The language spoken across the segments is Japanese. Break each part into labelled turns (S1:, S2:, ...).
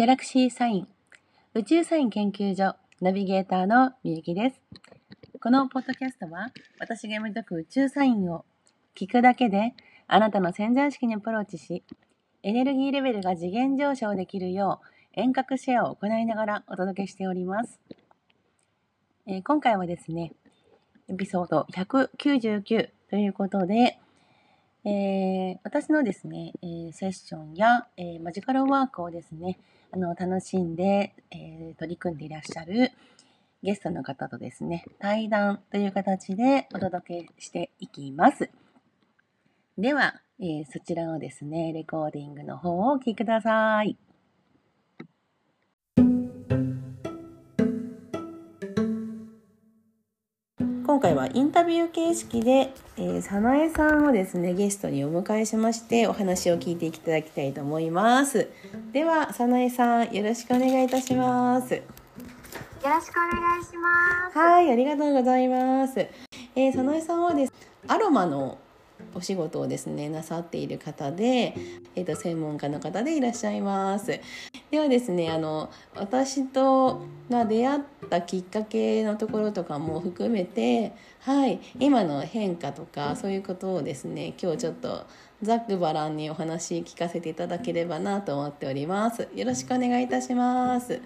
S1: ギャラクシーサイン宇宙サイン研究所ナビゲーターのみゆきです。このポッドキャストは私が読み解く宇宙サインを聞くだけであなたの潜在意識にアプローチしエネルギーレベルが次元上昇できるよう遠隔シェアを行いながらお届けしております。えー、今回はですね、エピソード199ということで、えー、私のですね、えー、セッションや、えー、マジカルワークをですね、あの楽しんで、え取り組んでいらっしゃるゲストの方とですね、対談という形でお届けしていきます。では、えそちらのですね、レコーディングの方をお聴きください。今回はインタビュー形式で、えー、早苗さんをですねゲストにお迎えしましてお話を聞いていただきたいと思います。では早苗さんよろしくお願いいたします。よ
S2: ろしくお願いします。
S1: はいありがとうございます、えー、早苗さんはですアロマのお仕事をですねなさっている方で、えーと、専門家の方でいらっしゃいます。ではですねあの私とが出会ったきっかけのところとかも含めてはい今の変化とかそういうことをですね今日ちょっとざっくばらんにお話聞かせていただければなと思っております。よろしくお願いいたします。よ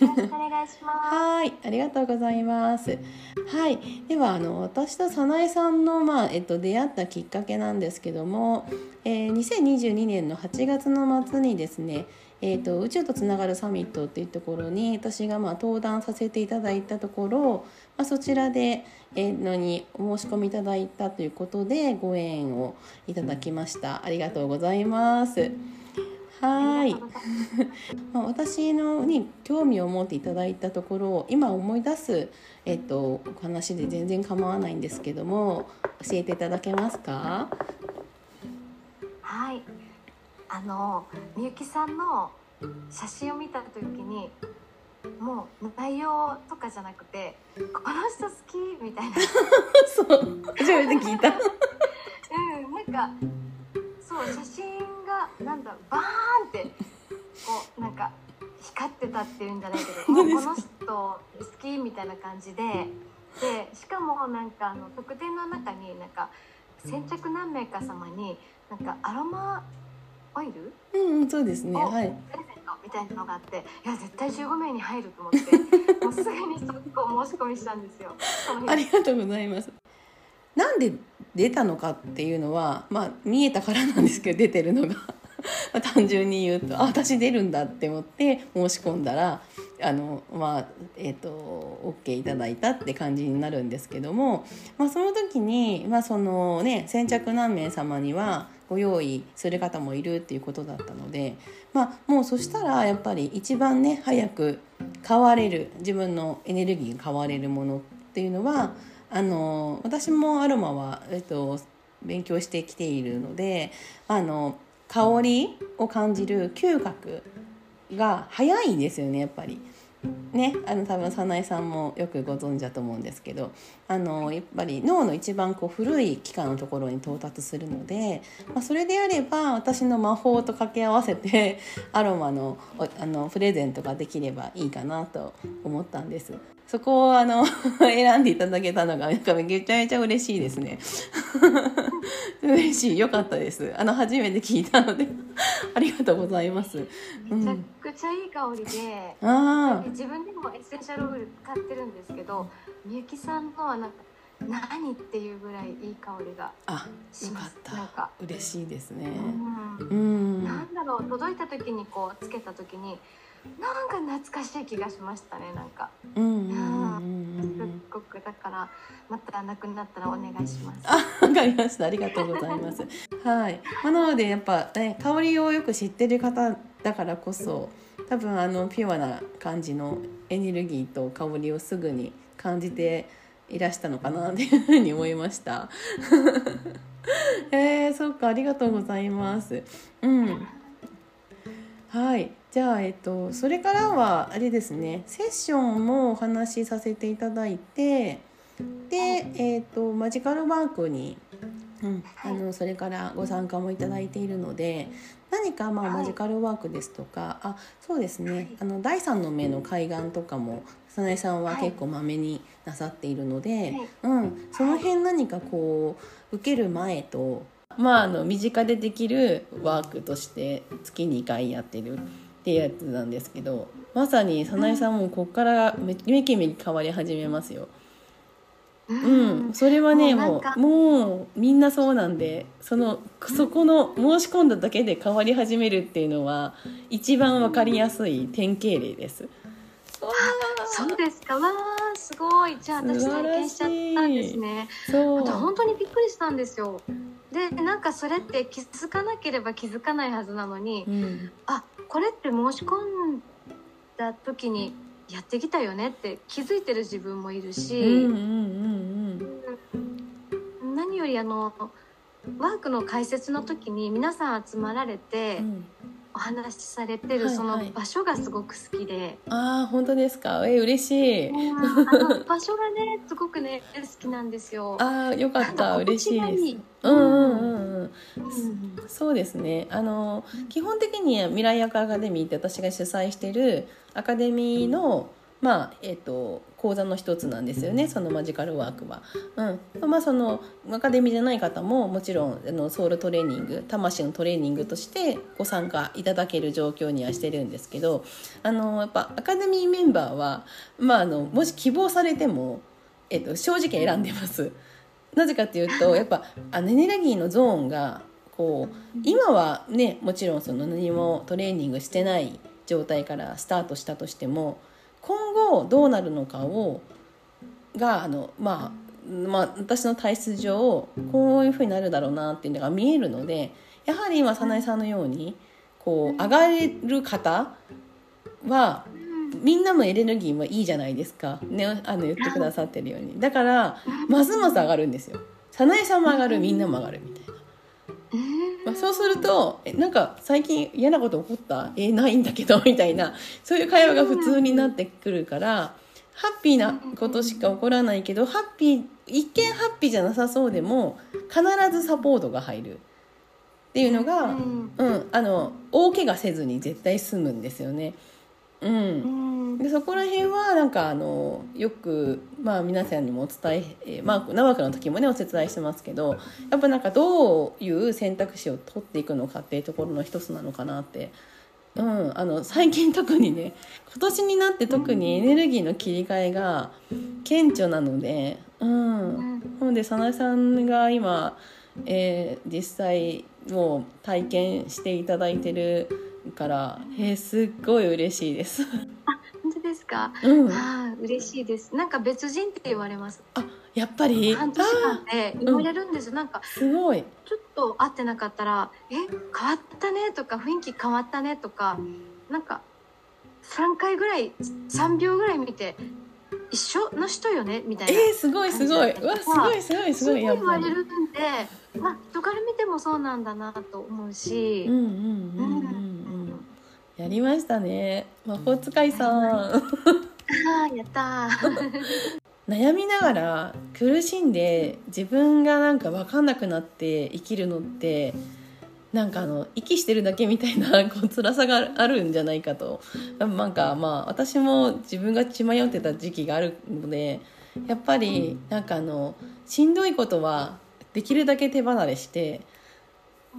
S2: ろしくお願いします。
S1: はい、ありがとうございます。はい、ではあの私と早苗さんのまあえっと出会ったきっかけなんですけども、えー、2022年の8月の末にですね。えーと、宇宙とつながるサミットっていうところに私がまあ登壇させていただいたところ、まあ、そちらで、えー、のにお申し込みいただいたということでご縁をいただきました。ありがとうございます。はい。まあ私のに興味を持っていただいたところ今思い出す、えっと、お話で全然構わないんですけども教えていただけますか？
S2: はい。あのみゆきさんの写真を見た時にもう内容とかじゃなくて「この人好き」みたいな。
S1: そう。初めて聞いた。
S2: うんなんかそう写真がなんだバーンってこうなんか光ってたっていうんじゃないけど もうこの人好きみたいな感じででしかもなんかあの特典の中になんか先着何名か様になんかアロマオイル
S1: うん、そうですね。はい。
S2: プレゼントみたいなのがあっていや絶対15名に入ると思って もうすぐに速攻申し込みしたんですよ。
S1: ありがとうございます。なんで出たのかっていうのはまあ見えたからなんですけど出てるのが。単純に言うとあ私出るんだって思って申し込んだらあのまあえっ、ー、と OK いただいたって感じになるんですけども、まあ、その時に、まあそのね、先着何名様にはご用意する方もいるっていうことだったので、まあ、もうそしたらやっぱり一番ね早く変われる自分のエネルギーが変われるものっていうのはあの私もアロマは、えっと、勉強してきているのであの香りを感じる嗅覚が早いんですよねやっぱり。ね、あの多分早苗さんもよくご存知だと思うんですけどあのやっぱり脳の一番こう古い器官のところに到達するので、まあ、それであれば私の魔法と掛け合わせて アロマのあのプレゼントができればいいかなと思ったんです。そこをあの 選んでいただけたのがめちゃめちゃ嬉しいですね。嬉しい、よかったです。あの初めて聞いたので。ありがとうございます。
S2: めちゃくちゃいい香りで、うん、自分でもエッセンシャルオイル使ってるんですけど、みゆきさんのはなんか何っていうぐらいいい香りが
S1: あよかった。なんか。嬉しいですね。
S2: うん、うん、なんだろう届いた時にこうつけた時になんか懐かしい気がしましたねなんか。うんすごくだからまたなくなったらお願いします。
S1: あわかりました。ありがとうございます。はい、まあ、なのでやっぱね香りをよく知ってる方だからこそ多分あのピュアな感じのエネルギーと香りをすぐに感じていらしたのかなっていうふうに思いました。えー、そっかありがとうございます。うん。はいじゃあ、えっと、それからはあれですねセッションもお話しさせていただいてで、えっと、マジカルバンクにうん、あのそれからご参加もいただいているので何かまあ
S2: はい。
S1: マジカルワークですとか、あそうですねあの第三の目の海岸とかも早苗さんは結構まめになさっているので、
S2: はい。
S1: うん、その辺何かこう受ける前と、まあ、あの身近でできるワークとして月2回やってるっていうやつなんですけどまさに早苗さんもここからめめきめき変わり始めますよ。
S2: う
S1: うん、それはねも
S2: もう
S1: もうみんなそうなんでそのそこの申し込んだだけで変わり始めるっていうのは一番わかりやすい典型例です。
S2: そうですか。わーすごい。じゃあ私体験しちゃったんですね。
S1: そう。
S2: 本当にびっくりしたんですよ。でなんかそれって気づかなければ気づかないはずなのに
S1: うん。
S2: あこれって申し込んだ時にやってきたよねって気づいてる自分もいる
S1: うん
S2: し、
S1: うんうん。
S2: 何よりあのワークの解説の時に皆さん集まられて
S1: うん
S2: お話しされてる
S1: はい
S2: その
S1: はい
S2: 場所がすごく好きで、
S1: ああ本当ですか？え嬉しい。
S2: 場所がねすごくね好きなんですよ。
S1: ああよかった。嬉しいです。うんうんうんうん。
S2: うん
S1: そうですね。あの基本的には未来アカデミーって私が主催してるアカデミーのまあえっ、と講座の一つなんですよねそのマジカルワークは。うんまあそのアカデミーじゃない方ももちろんあのソウルトレーニング魂のトレーニングとしてご参加いただける状況にはしてるんですけどあのやっぱアカデミーメンバーは、まあ、あのもし希望されても、えっと、正直選んでます。なぜかっていうと やっぱあのエネルギーのゾーンがこう今はねもちろんその何もトレーニングしてない状態からスタートしたとしても今後どうなるのかをがあの、まあ、まあ私の体質上こういうふうになるだろうなっていうのが見えるのでやはり今早苗さんのようにこう上がれる方はみんなのエネルギーもいいじゃないですか、ね、あの言ってくださってるように。だからますます上がるんですよ。早苗さんも上がるみんなも上がるみたいな。まあ、そうするとえなんか最近嫌なこと起こった？えないんだけど みたいな。そういう会話が普通になってくるからハッピーなことしか起こらないけどハッピー一見ハッピーじゃなさそうでも必ずサポートが入る。っていうのが、
S2: う
S1: うんんあの大怪我せずに絶対済むんですよね。うん。
S2: うん
S1: でそこら辺はなんかあのよく、まあ、皆さんにもお伝ええーまあ、生の時もねお手伝いしてますけどやっぱなんかどういう選択肢を取っていくのかっていうところの一つなのかなって、うん、あの最近特にね今年になって特にエネルギーの切り替えが顕著なので、うん、
S2: うん
S1: なので早苗さんが今、えー実際もう体験していただいてるから、えーすっごい嬉しいです。
S2: ですか、
S1: うん、
S2: ああ嬉しいです。なんか別人って言われます。
S1: あやっぱり？
S2: 半年間で言われるんです、なんか
S1: すごい。
S2: ちょっと会ってなかったら「え変わったね」とか「雰囲気変わったね」とかなんか3回ぐらい3秒ぐらい見て「一緒の人よね」みたいな。
S1: えー、すごいすごい。うわすごいすごいす
S2: すごい言われるんで、まあ、人から見てもそうなんだなと思うし、
S1: うんうんうんうん。うんやりましたね。魔法使いさん。
S2: ああやったー。
S1: 悩みながら苦しんで自分がなんか分かんなくなって生きるのってなんかあの息してるだけみたいなこう辛さがあるんじゃないかと。なんかまあ私も自分が血迷ってた時期があるのでやっぱりなんかあのしんどいことはできるだけ手離れして、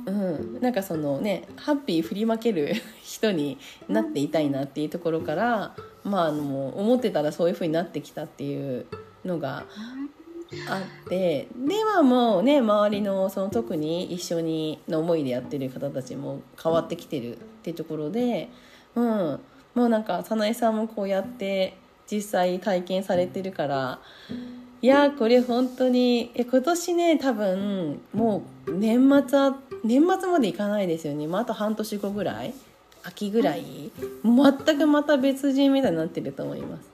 S1: うん、なんかそのねハッピー振りまける 人になっていたいなっていうところから、まあ、あの思ってたらそういう風になってきたっていうのがあってではもうね周りのその特に一緒にの思いでやってる方たちも変わってきてるっていうところで、うん、もうなんか早苗さんもこうやって実際体験されてるからいやこれ本当に今年ね多分もう年末は年末までいかないですよね、まあ、あと半年後ぐらい秋ぐらい全くまた別人みたいになってると思います。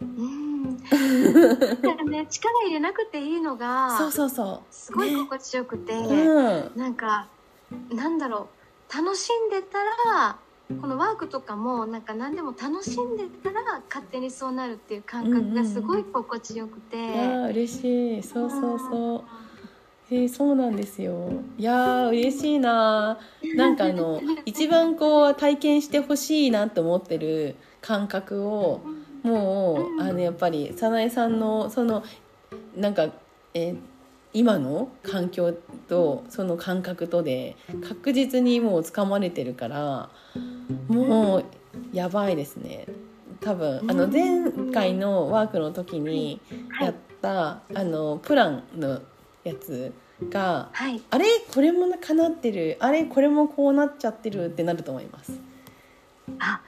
S2: うん。だからね 力入れなくていいのが
S1: そうそうそう。
S2: すごい心地よくて、
S1: うん。
S2: なんかなんだろう。楽しんでたらこのワークとかもなんか何でも楽しんでたら勝手にそうなるっていう感覚がすごい心地よくて、
S1: あー嬉しい。そうそうそうえー、そうなんですよ。いやー嬉しいな。なんかあの一番こう体験してほしいなと思ってる感覚をもうあのやっぱり早苗さんのそのなんか、えー今の環境とその感覚とで確実にもう掴まれてるからもうやばいですね。多分あの前回のワークの時にやったあのプランのやつが
S2: はい。
S1: あれこれも叶ってる。あれこれもこうなっちゃってるってなると思います。
S2: あ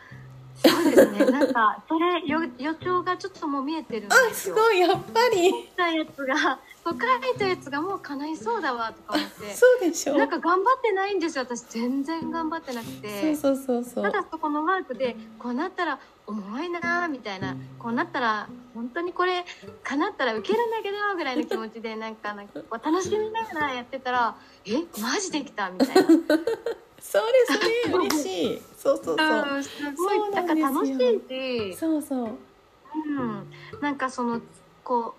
S2: そうですね。なんかそれよ予兆がちょっともう見えてるんで
S1: あ
S2: すよ。
S1: すごいやっぱり。
S2: 書いたやつがこう書いたやつがもう叶いそうだわとか思って。
S1: そうでしょ。
S2: なんか頑張ってないんですよ私。全然頑張ってなくて。
S1: そうそうそうそう。
S2: ただそこのワークでこうなったらおもろいなみたいな。こうなったら本当にこれ叶ったらウケるんだけどぐらいの気持ちでなんかなんかこう楽しみながらやってたらえマジできたみたいな
S1: そうですね。嬉しい。そうそうそう。
S2: うんすごい。なんか楽しいし
S1: そうそう。
S2: うん、なんかそのこ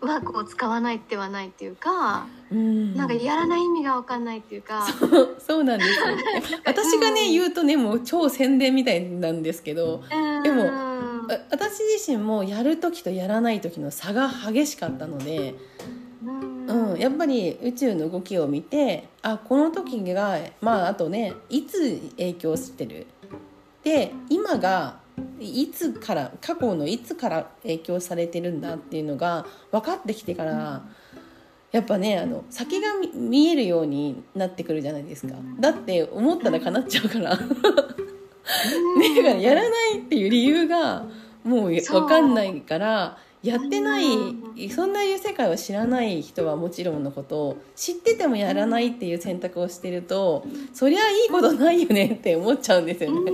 S2: うワークを使わないってはないっていうか、
S1: うん。
S2: なんかやらない意味が分かんないっていうか、
S1: そうなんですよ。私がね言うとねもう超宣伝みたいなんですけど
S2: うん、
S1: でも私自身もやる時とやらない時の差が激しかったので、うん、やっぱり宇宙の動きを見てあこの時がまああとねいつ影響してる。で今がいつから過去のいつから影響されてるんだっていうのが分かってきてからやっぱねあの先が見見えるようになってくるじゃないですか。だって思ったら叶っちゃうから。ねやらないっていう理由がも
S2: う。
S1: 分かんないからやってない
S2: うん。
S1: そんないう世界を知らない人はもちろんのこと知っててもやらないっていう選択をしてるとそりゃいいことないよねって思っちゃうんですよね。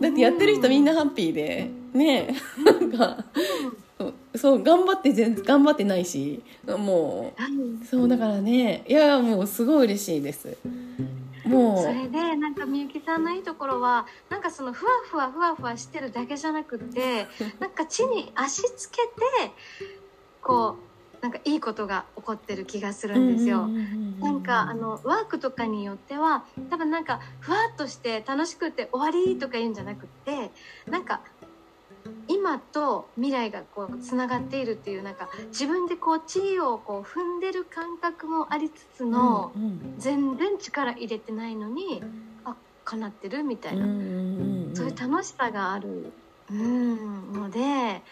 S1: だってやってる人みんなハッピーでね。なんかそう頑張って全頑張ってないし。も
S2: うん
S1: うそうだからね。いやもうすごい嬉しいです。も
S2: そうれでなんかみゆきさんのいいところはなんかそのふわふわふわふわしてるだけじゃなくって なんか地に足つけてこうなんかいいことが起こってる気がするんですよ。なんかあのワークとかによっては多分なんかふわっとして楽しくて終わりとか言うんじゃなくってなんか今と未来がこうつながっているっていうなんか自分でこう地位をこう踏んでる感覚もありつつの、
S1: うんうん。
S2: 全然力入れてないのにあ叶ってるみたいな、
S1: うんうんうん
S2: そういう楽しさがある、うん、ので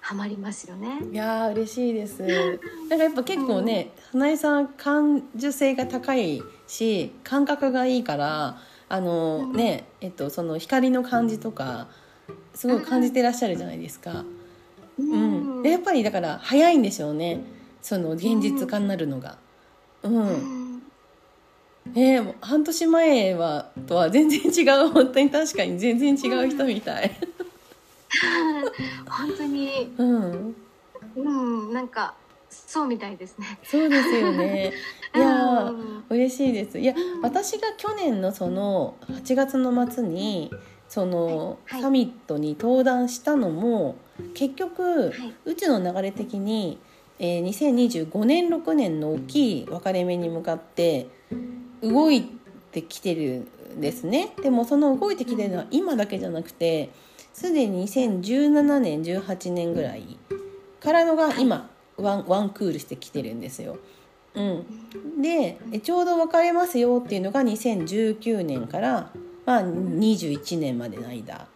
S2: ハマりますよね。
S1: いやー嬉しいです。なんかやっぱ結構ね、花江さん感受性が高いし、感覚がいいから、あの
S2: うん。
S1: ね、えっとその光の感じとかすごい感じてらっしゃるじゃないですか。
S2: う
S1: うん。でやっぱりだから早いんでしょうね。その現実化になるのが。うん。
S2: うん
S1: えーもう半年前はとは全然違う本当に確かに全然違う人みたい。
S2: 本当に、
S1: うん。
S2: うん、なんかそうみたいですね。
S1: そうですよね。いやー。
S2: うん
S1: 嬉しいですいや私が去年のその8月の末にその
S2: はいはい。
S1: サミットに登壇したのも結局
S2: はい。
S1: 宇宙の流れ的に、えー2025年6年の大きい分かれ目に向かって動いてきてるんですね。でもその動いてきてるのは今だけじゃなくてすでに2017年18年ぐらいからのが今ワンワンクールしてきてるんですよ。うん、でえちょうど別れますよっていうのが2019年から、まあ、21年までの間、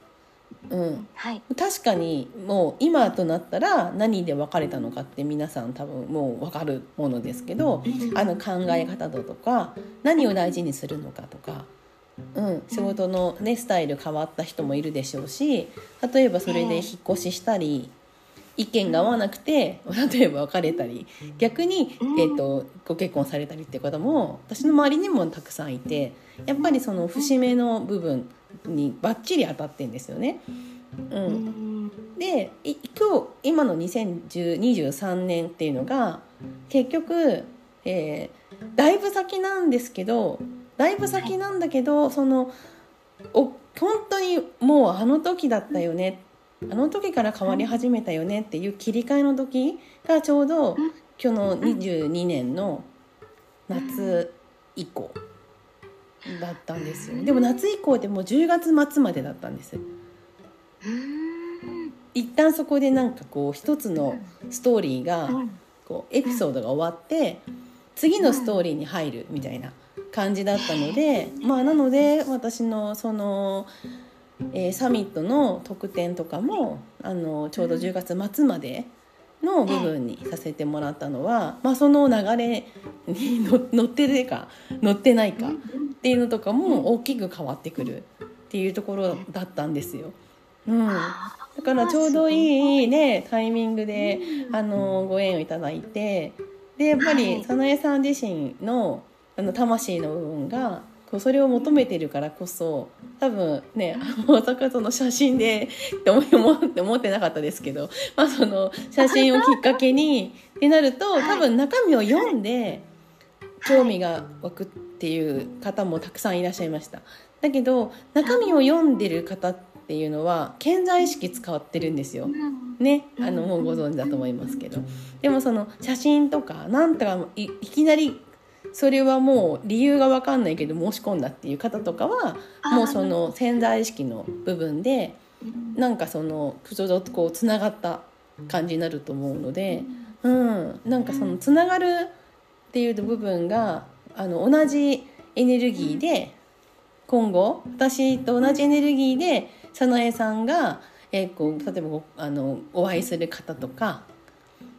S1: うん、
S2: はい。
S1: 確かにもう今となったら何で別れたのかって皆さん多分もう分かるものですけどあの考え方だとか何を大事にするのかとか、うん、仕事の、ね、スタイル変わった人もいるでしょうし例えばそれで引っ越ししたり。意見が合わなくて例えば別れたり逆に、
S2: うん。
S1: えー、とご結婚されたりっていう方も私の周りにもたくさんいてやっぱりその節目の部分にバッチリ当たってんですよね。う、
S2: うん。ん
S1: でい今日今の2023年っていうのが結局、えーだいぶ先なんですけどだいぶ先なんだけどそのお本当にもうあの時だったよねあの時から変わり始めたよねっていう切り替えの時がちょうど今日の22年の夏以降だったんですよね。でも夏以降でもう10月末までだったんです
S2: うん。
S1: 一旦そこでなんかこう一つのストーリーがこうエピソードが終わって次のストーリーに入るみたいな感じだったのでまあなので私のその、えーサミットの特典とかもあのちょうど10月末までの部分にさせてもらったのは、まあ、その流れに乗乗ってるか乗ってないかっていうのとかも大きく変わってくるっていうところだったんですよ。うん、だからちょうどいいねタイミングであのご縁をいただいてでやっぱ
S2: はい。
S1: り早苗さん自身のあの魂の部分がこうそれを求めてるからこそ多分ねまさかその写真でって思って思ってなかったですけど、まあ、その写真をきっかけにってなると
S2: はい。
S1: 多分中身を読んで興味が湧くっていう方もたくさんいらっしゃいました。だけど中身を読んでる方っていうのは健在意識使ってるんですよ。ね、あのもうご存知だと思いますけど。でもその写真とかなんとかいいきなりそれはもう理由が分かんないけど申し込んだっていう方とかはもうその潜在意識の部分でなんかそのちょうどこうつながった感じになると思うので、うん、なんかそのつながるっていう部分があの同じエネルギーで今後私と同じエネルギーで早苗さんが、えーこう例えばごあのお会いする方とか、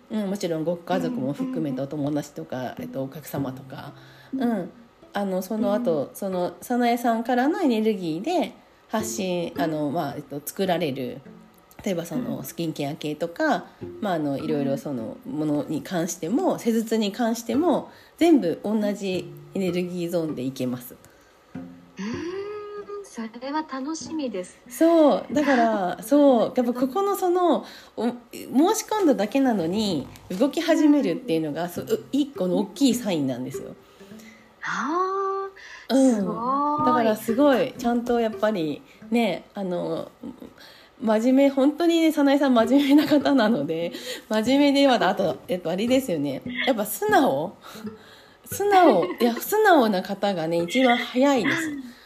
S1: うん、もちろんご家族も含めてお友達とか、えっと、お客様とか、うん、あのその後その早苗さんからのエネルギーで発信あの、まあえっと、作られる例えばそのスキンケア系とか、まあ、あのいろいろそのものに関しても施術に関しても全部同じエネルギーゾーンでいけます。
S2: うんそれは楽しみです。
S1: そうだから そうやっぱここのそのお申し込んだだけなのに動き始めるっていうのがそう一個の大きいサインなんですよ。
S2: あ
S1: うん、
S2: すごい。
S1: だからすごいちゃんとやっぱりねあの真面目本当にね早苗さん真面目な方なので真面目ではあと、えっと、あれですよね。やっぱ素直。素直。いや素直な方がね一番早いです。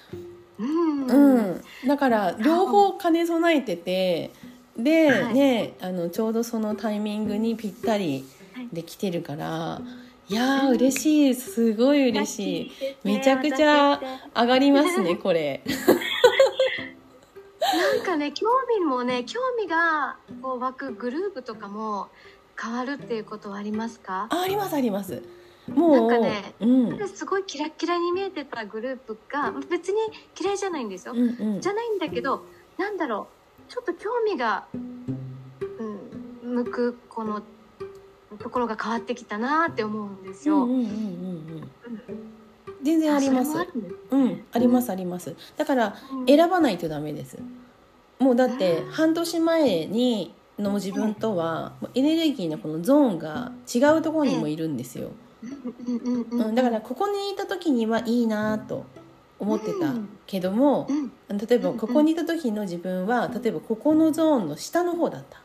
S2: うん。
S1: うん、だから両方兼ね備えててで、
S2: はい。
S1: ねあのちょうどそのタイミングにぴったりできてるからいやー嬉しい。すごい嬉しい。めちゃくちゃ上がりますねこれ。
S2: なんかね興味もね興味がこう湧くグループとかも変わるっていうことはありますか？
S1: あありますあります
S2: なんかね
S1: うん、
S2: すごいキラッキラに見えてたグループが別に嫌いじゃないんですよ、
S1: うんうん。
S2: じゃないんだけどなんだろうちょっと興味が、うん、向くこのところが変わってきたなって思うんですよ。
S1: 全然あります。
S2: あ
S1: うんありますあります。だから
S2: うん。
S1: 選ばないとダメです。もうだって半年前にの自分とはエネルギーのこのゾーンが違うところにもいるんですよ、
S2: うん
S1: だからここにいた時にはいいなと思ってた
S2: うん。
S1: けども
S2: うん。
S1: 例えばここにいた時の自分は例えばここのゾーンの下の方だった。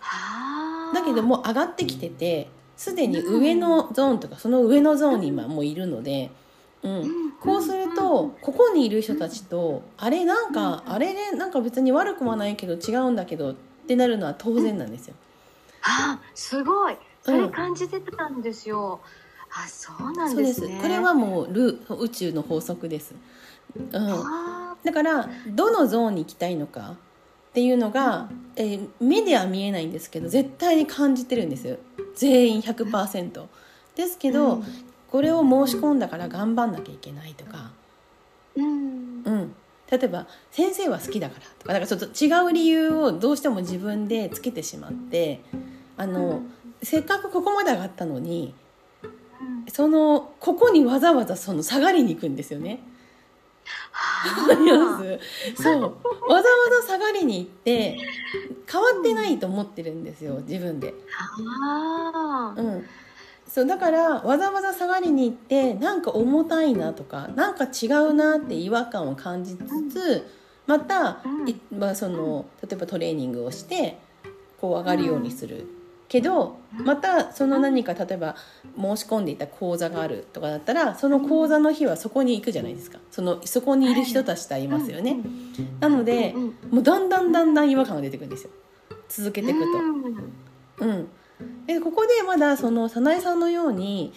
S2: はあ
S1: だけどもう上がってきててすでに上のゾーンとかその上のゾーンに今もういるので、うん。
S2: う、ん。
S1: こうするとここにいる人たちとあれなんかあれでなんか別に悪くはないけど違うんだけどってなるのは当然なんですよ。
S2: あすごいそれ感じてたんですよ、あそうなん
S1: です
S2: です。ね
S1: これはもうル宇宙の法則です。うん、
S2: あ。
S1: だからどのゾーンに行きたいのかっていうのが、えー目では見えないんですけど絶対に感じてるんですよ。全員100%。ですけど、
S2: うん。
S1: これを申し込んだから頑張んなきゃいけないとか、
S2: うん。
S1: うん、例えば先生は好きだからとかなんかちょっと違う理由をどうしても自分でつけてしまってあの、せっかくここまで上がったのに
S2: うん。
S1: そのここにわざわざその下がりに行くんですよね。そう。わざわざ下がりに行って変わってないと思ってるんですよ自分で。
S2: あ。
S1: うん。そうだからわざわざ下がりに行ってなんか重たいなとかなんか違うなって違和感を感じつつまた、まあ、その例えばトレーニングをしてこう上がるようにするけどまたその何か例えば申し込んでいた講座があるとかだったらその講座の日はそこに行くじゃないですか。そのそこにいる人たちと会いますよね。なのでもうだんだんだんだん違和感が出てくるんですよ。続けていくと。
S2: うん。
S1: うん、でここでまだその早苗さんのように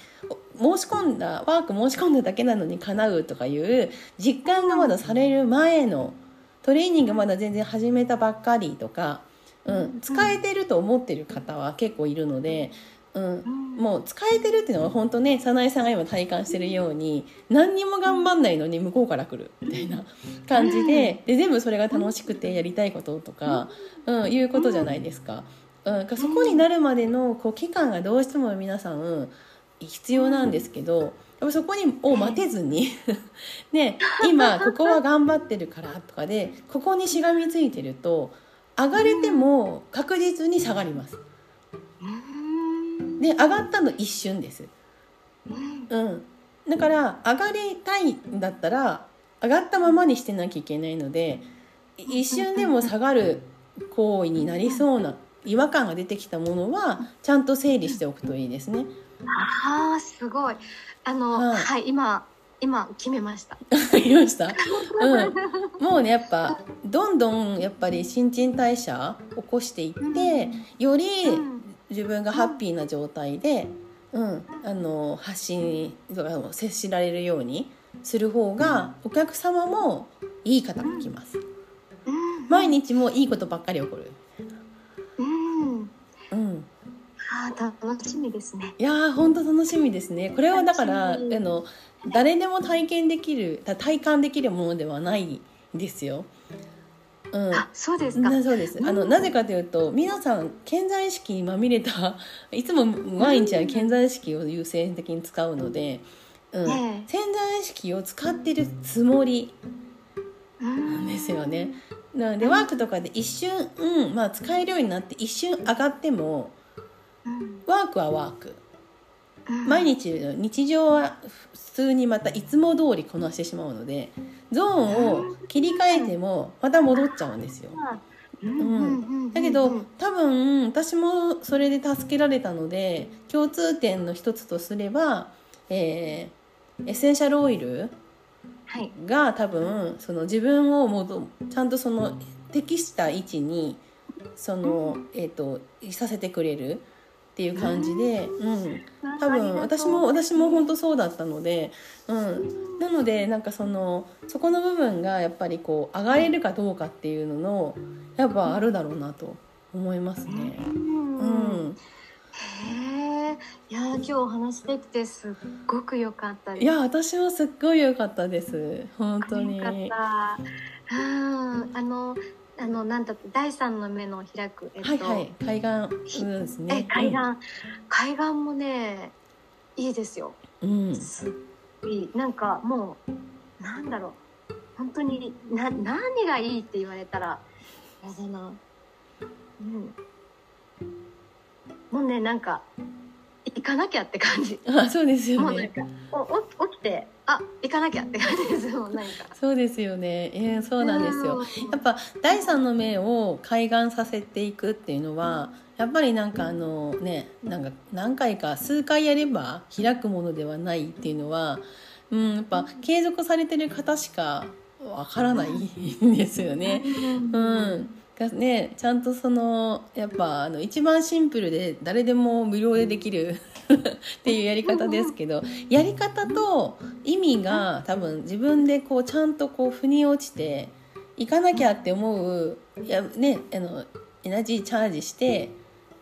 S1: お申し込んだワーク申し込んだだけなのに叶うとかいう実感がまだされる前のトレーニングまだ全然始めたばっかりとか、うん、使えてると思ってる方は結構いるので、うん、
S2: うん。
S1: もう使えてるっていうのは本当ね早苗さんが今体感してるように何にも頑張んないのに向こうから来るみたいな感じでで全部それが楽しくてやりたいこととか、うん、いうことじゃないですか。うん、そこになるまでのこう期間がどうしても皆さん必要なんですけどやっぱそこにを待てずに ね今ここは頑張ってるからとかでここにしがみついてると上がれても確実に下がります。
S2: うん
S1: で上がったの一瞬です。うん、だから上がりたいんだったら上がったままにしてなきゃいけないので一瞬でも下がる行為になりそうな違和感が出てきたものはちゃんと整理しておくといいですね。
S2: ああすごいあの
S1: は
S2: はいい、今今決めました。
S1: わかりました、うん、もうねやっぱどんどんやっぱり新陳代謝起こしていってより
S2: うん。
S1: 自分がハッピーな状態で、うん、あの発信とかを接しられるようにする方がお客様もいい方が来ます。
S2: うん。
S1: 毎日もいいことばっかり起こる、
S2: あー楽しみですね。
S1: いやー本当楽しみですね。これはだからあの誰でも体験できるた体感できるものではないんですよ、うん、
S2: あそうですか。
S1: なそうです。あのなぜかというと皆さん潜在意識にまみれた いつも毎日は潜在意識を優先的に使うので、うん。
S2: ええ。
S1: 潜在意識を使ってるつもり
S2: うん
S1: なんですよね。なのでワークとかで一瞬、うんまあ、使えるようになって一瞬上がっても
S2: うん
S1: ワークはワーク。
S2: うん。
S1: 毎日の日常は普通にまたいつも通りこなしてしまうのでゾーンを切り替えてもまた戻っちゃうんですよ。
S2: うん。
S1: だけど多分私もそれで助けられたので共通点の一つとすれば、えーエッセンシャルオイル
S2: はい。
S1: が多分その自分をもどちゃんとその適した位置にその、えー、といさせてくれるっていう感じで、うん、多分私も私も本当そうだったので、うん、なのでなんかそのそこの部分がやっぱりこう上がれるかどうかっていうののやっぱあるだろうなと思いますね。
S2: うん。
S1: うん、
S2: へえいやー今日お話できてすっごく良かったです。
S1: いや私もすっごい良かったです。本当に。
S2: よかった。うん。あのあのなんだって第三の目の開くえっと、
S1: はいはい。海岸うんです
S2: え
S1: ね。
S2: 海岸、海岸もねいいですよ。
S1: うん、
S2: すい。なんかもうなんだろう。本当にな何がいいって言われたらあれだな。うん。もうねなんか行かなきゃって感じ。
S1: あそうですよね。
S2: もうなんかおお起きてあ行かなきゃって感じですもんか
S1: そうですよね。えー、そうなんですよ。やっぱ第三の目を開眼させていくっていうのはやっぱりなんかあのねなんか何回か数回やれば開くものではないっていうのは、うん、やっぱ継続されてる方しかわからないんですよね。うんがね、ちゃんとそのやっぱあの一番シンプルで誰でも無料でできるっていうやり方ですけどやり方と意味が多分自分でこうちゃんとこう腑に落ちていかなきゃって思ういや、ね、あのエナジーチャージして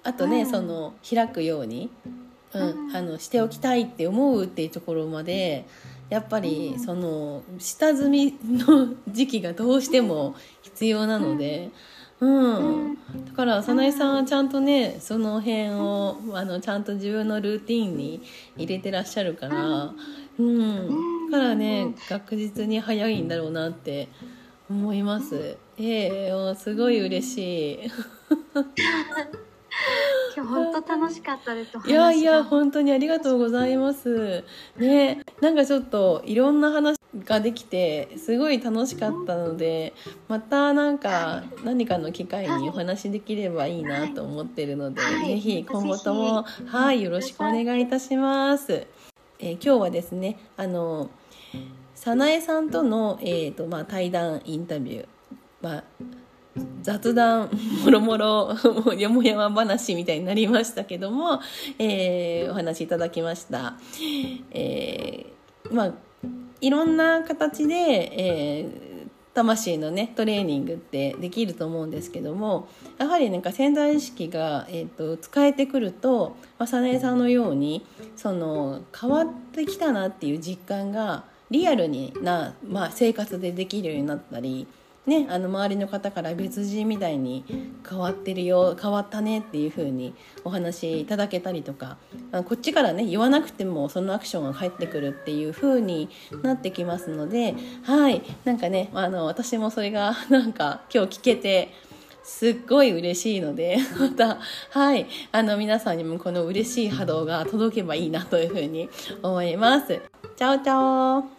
S1: あとね、
S2: うん
S1: その開くように、うん
S2: うん
S1: あのしておきたいって思うっていうところまでやっぱりその下積みの時期がどうしても必要なので。うん、だから早苗さんはちゃんとねその辺をあのちゃんと自分のルーティンに入れてらっしゃるから、うん、だからね確実に早いんだろうなって思います。ええーすごい嬉しい。
S2: 今日本当楽しかったです。
S1: いやいや
S2: が。
S1: 本当にありがとうございます。ねなんかちょっといろんな話ができてすごい楽しかったのでまたなんか何かの機会にお話できればいいなと思ってるので、
S2: はい。
S1: ぜひ今後ともはいよろしくお願いいたします。えー今日はですねあの早苗さんとの、えーとまあ、対談インタビュー、まあ、雑談もろもろよ もやま話みたいになりましたけども、えーお話いただきました。えーまあいろんな形で、えー魂のねトレーニングってできると思うんですけどもやはりなんか潜在意識が、えー、と使えてくると、まあ、早苗さんのようにその変わってきたなっていう実感がリアルにな、まあ、生活でできるようになったり、ね、あの周りの方から別人みたいに変わってるよ変わったねっていう風にお話いただけたりとかあこっちからね言わなくてもそのアクションが返ってくるっていう風になってきますのではいなんかねあの私もそれが なんか今日聞けてすっごい嬉しいので またはいあの皆さんにもこの嬉しい波動が届けばいいなという風に思います。チャオチャオ